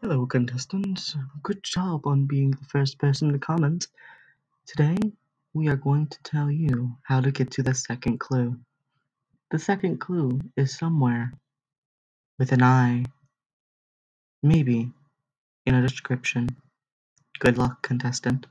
Hello contestants, good job on being the first person to comment. Today, we are going to tell you how to get to the second clue. The second clue is somewhere with an eye, maybe in a description. Good luck, contestant.